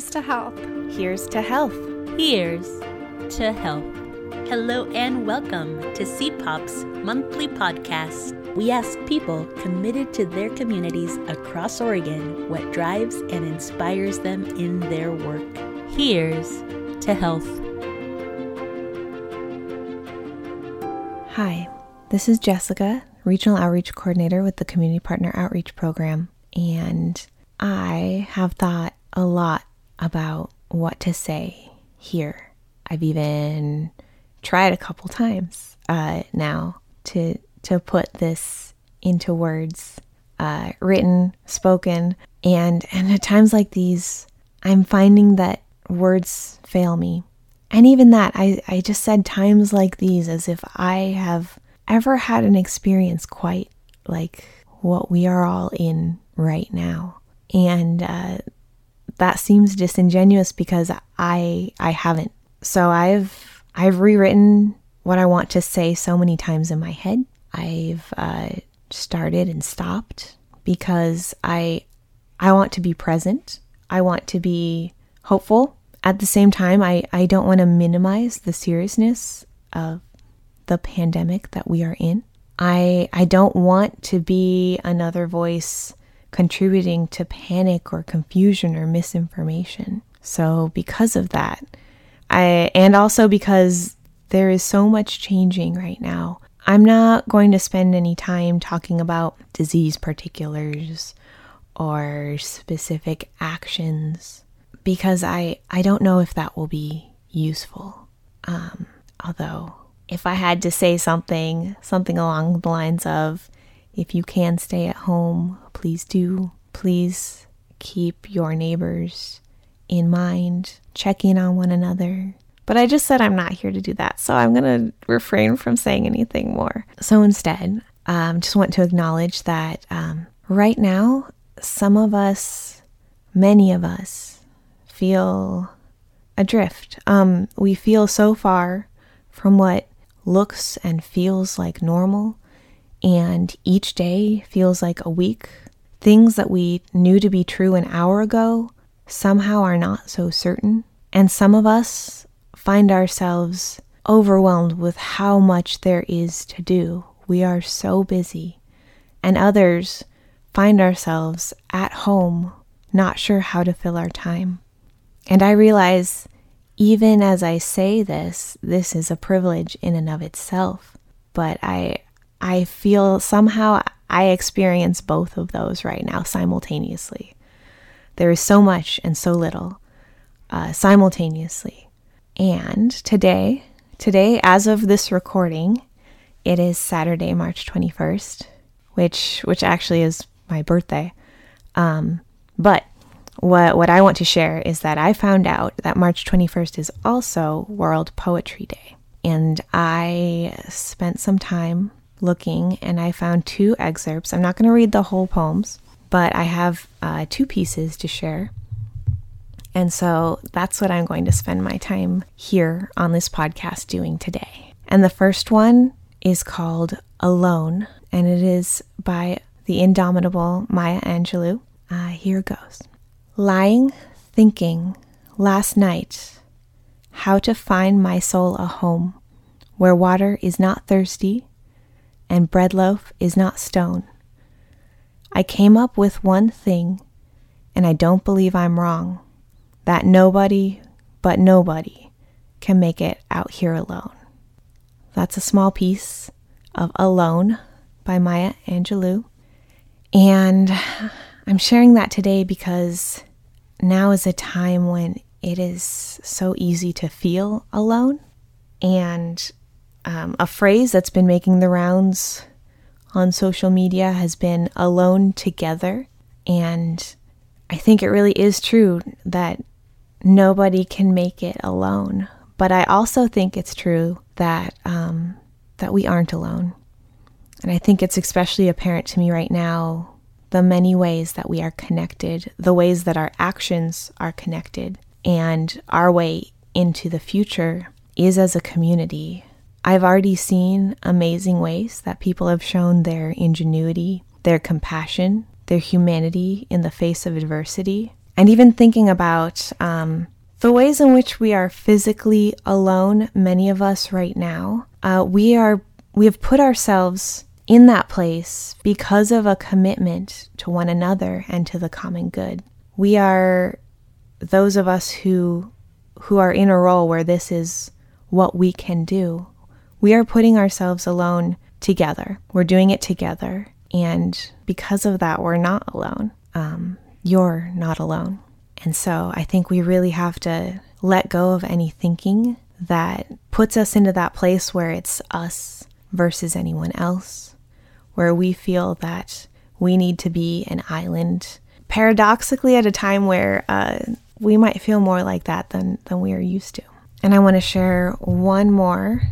Here's to health. Here's to health. Here's to health. Hello and welcome to CPOP's monthly podcast. We ask people committed to their communities across Oregon what drives and inspires them in their work. Here's to health. Hi, this is Jessica, Regional Outreach Coordinator with the Community Partner Outreach Program, and I have thought a lot about what to say here. I've even tried a couple times uh, now to to put this into words, uh, written, spoken, and and at times like these, I'm finding that words fail me. And even that, I, I just said times like these as if I have ever had an experience quite like what we are all in right now. And uh, that seems disingenuous because I I haven't. So I've I've rewritten what I want to say so many times in my head. I've uh, started and stopped because I I want to be present. I want to be hopeful. At the same time, I, I don't want to minimize the seriousness of the pandemic that we are in. I I don't want to be another voice contributing to panic or confusion or misinformation. So because of that, I and also because there is so much changing right now. I'm not going to spend any time talking about disease particulars or specific actions because I, I don't know if that will be useful. Um, although, if I had to say something, something along the lines of, if you can stay at home, please do. Please keep your neighbors in mind, check in on one another. But I just said I'm not here to do that, so I'm going to refrain from saying anything more. So instead, um, just want to acknowledge that um, right now, some of us, many of us, feel adrift. Um, we feel so far from what looks and feels like normal, and each day feels like a week. Things that we knew to be true an hour ago somehow are not so certain. And some of us find ourselves overwhelmed with how much there is to do. We are so busy. And others find ourselves at home, not sure how to fill our time. And I realize, even as I say this, this is a privilege in and of itself. But I, I feel somehow I experience both of those right now simultaneously. There is so much and so little uh, simultaneously. And today, today, as of this recording, it is Saturday, March 21st, which which actually is my birthday. Um, but what what I want to share is that I found out that March 21st is also World Poetry Day. And I spent some time looking and I found two excerpts. I'm not going to read the whole poems, but I have uh, two pieces to share. And so that's what I'm going to spend my time here on this podcast doing today. And the first one is called Alone, and it is by the indomitable Maya Angelou. Uh, here goes. Lying, thinking last night how to find my soul a home where water is not thirsty and bread loaf is not stone. I came up with one thing, and I don't believe I'm wrong that nobody but nobody can make it out here alone. That's a small piece of Alone by Maya Angelou. And I'm sharing that today because now is a time when it is so easy to feel alone. And um, a phrase that's been making the rounds on social media has been alone together. And I think it really is true that nobody can make it alone. But I also think it's true that um, that we aren't alone. And I think it's especially apparent to me right now the many ways that we are connected, the ways that our actions are connected, and our way into the future is as a community. I've already seen amazing ways that people have shown their ingenuity, their compassion, their humanity in the face of adversity. and even thinking about um, the ways in which we are physically alone, many of us right now, uh, we are we have put ourselves in that place because of a commitment to one another and to the common good. We are those of us who who are in a role where this is what we can do. We are putting ourselves alone together. We're doing it together. And because of that, we're not alone. Um, you're not alone. And so I think we really have to let go of any thinking that puts us into that place where it's us versus anyone else, where we feel that we need to be an island. Paradoxically, at a time where uh, we might feel more like that than, than we are used to. And I want to share one more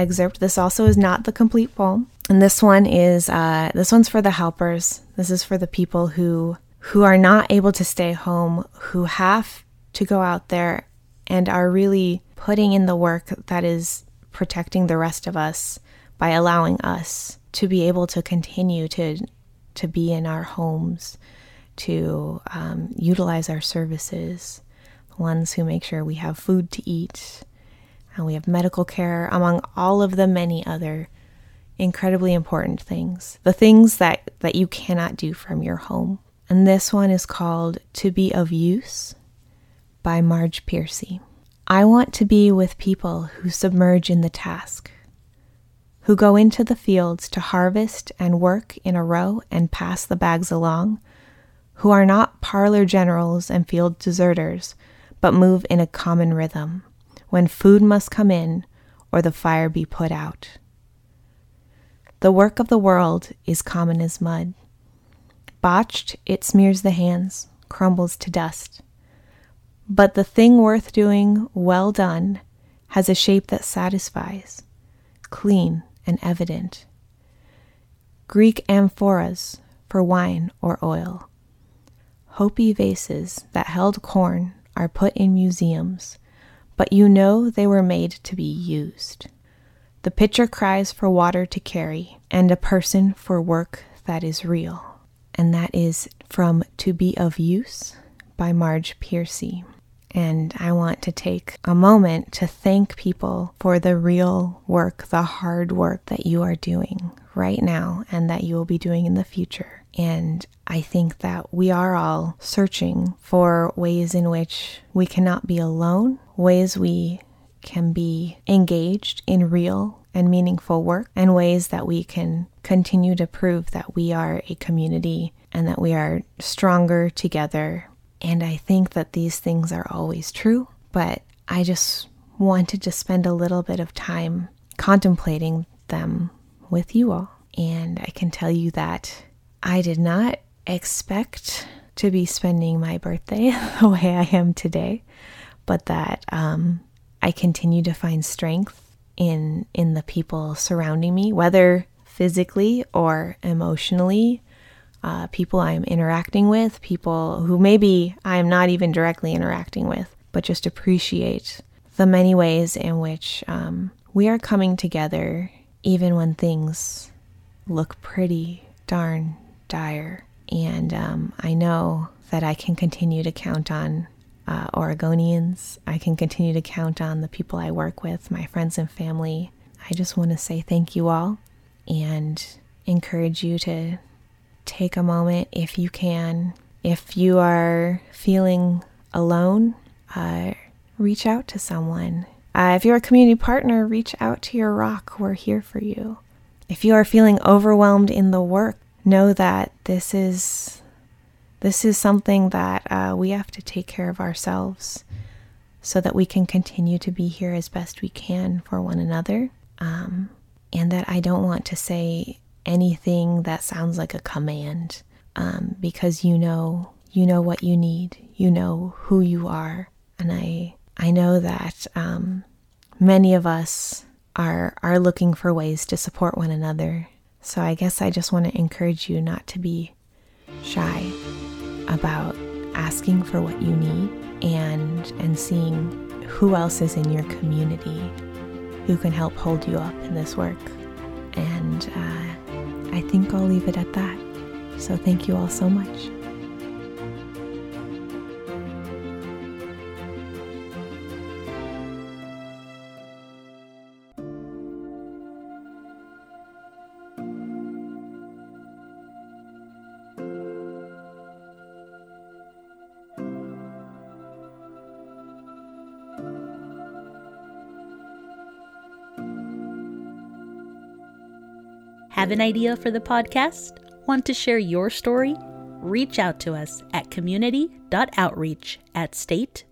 excerpt. This also is not the complete poem. And this one is uh, this one's for the helpers. This is for the people who who are not able to stay home, who have to go out there and are really putting in the work that is protecting the rest of us by allowing us to be able to continue to to be in our homes, to um, utilize our services, the ones who make sure we have food to eat, and we have medical care, among all of the many other incredibly important things, the things that, that you cannot do from your home. And this one is called To Be of Use by Marge Piercy. I want to be with people who submerge in the task, who go into the fields to harvest and work in a row and pass the bags along, who are not parlor generals and field deserters, but move in a common rhythm when food must come in or the fire be put out. The work of the world is common as mud. Botched, it smears the hands, crumbles to dust. But the thing worth doing, well done, has a shape that satisfies, clean and evident. Greek amphoras for wine or oil. Hopi vases that held corn are put in museums but you know they were made to be used. The pitcher cries for water to carry, and a person for work that is real. And that is from To Be of Use by Marge Piercy. And I want to take a moment to thank people for the real work, the hard work that you are doing right now and that you will be doing in the future. And I think that we are all searching for ways in which we cannot be alone, ways we can be engaged in real and meaningful work, and ways that we can continue to prove that we are a community and that we are stronger together. And I think that these things are always true, but I just wanted to spend a little bit of time contemplating them with you all. And I can tell you that I did not expect to be spending my birthday the way I am today, but that um, I continue to find strength in in the people surrounding me, whether physically or emotionally. Uh, people I'm interacting with, people who maybe I'm not even directly interacting with, but just appreciate the many ways in which um, we are coming together, even when things look pretty darn dire. And um, I know that I can continue to count on uh, Oregonians. I can continue to count on the people I work with, my friends and family. I just want to say thank you all and encourage you to take a moment if you can. If you are feeling alone, uh, reach out to someone. Uh, if you're a community partner, reach out to your rock. We're here for you. If you are feeling overwhelmed in the work, know that this is this is something that uh, we have to take care of ourselves so that we can continue to be here as best we can for one another. Um, and that I don't want to say anything that sounds like a command um, because you know you know what you need. You know who you are. And i i know that um, many of us are are looking for ways to support one another. So I guess I just want to encourage you not to be shy about asking for what you need and and seeing who else is in your community who can help hold you up in this work. And uh, I think I'll leave it at that. So thank you all so much. Have an idea for the podcast? Want to share your story? Reach out to us at community.outreach at state.or.us.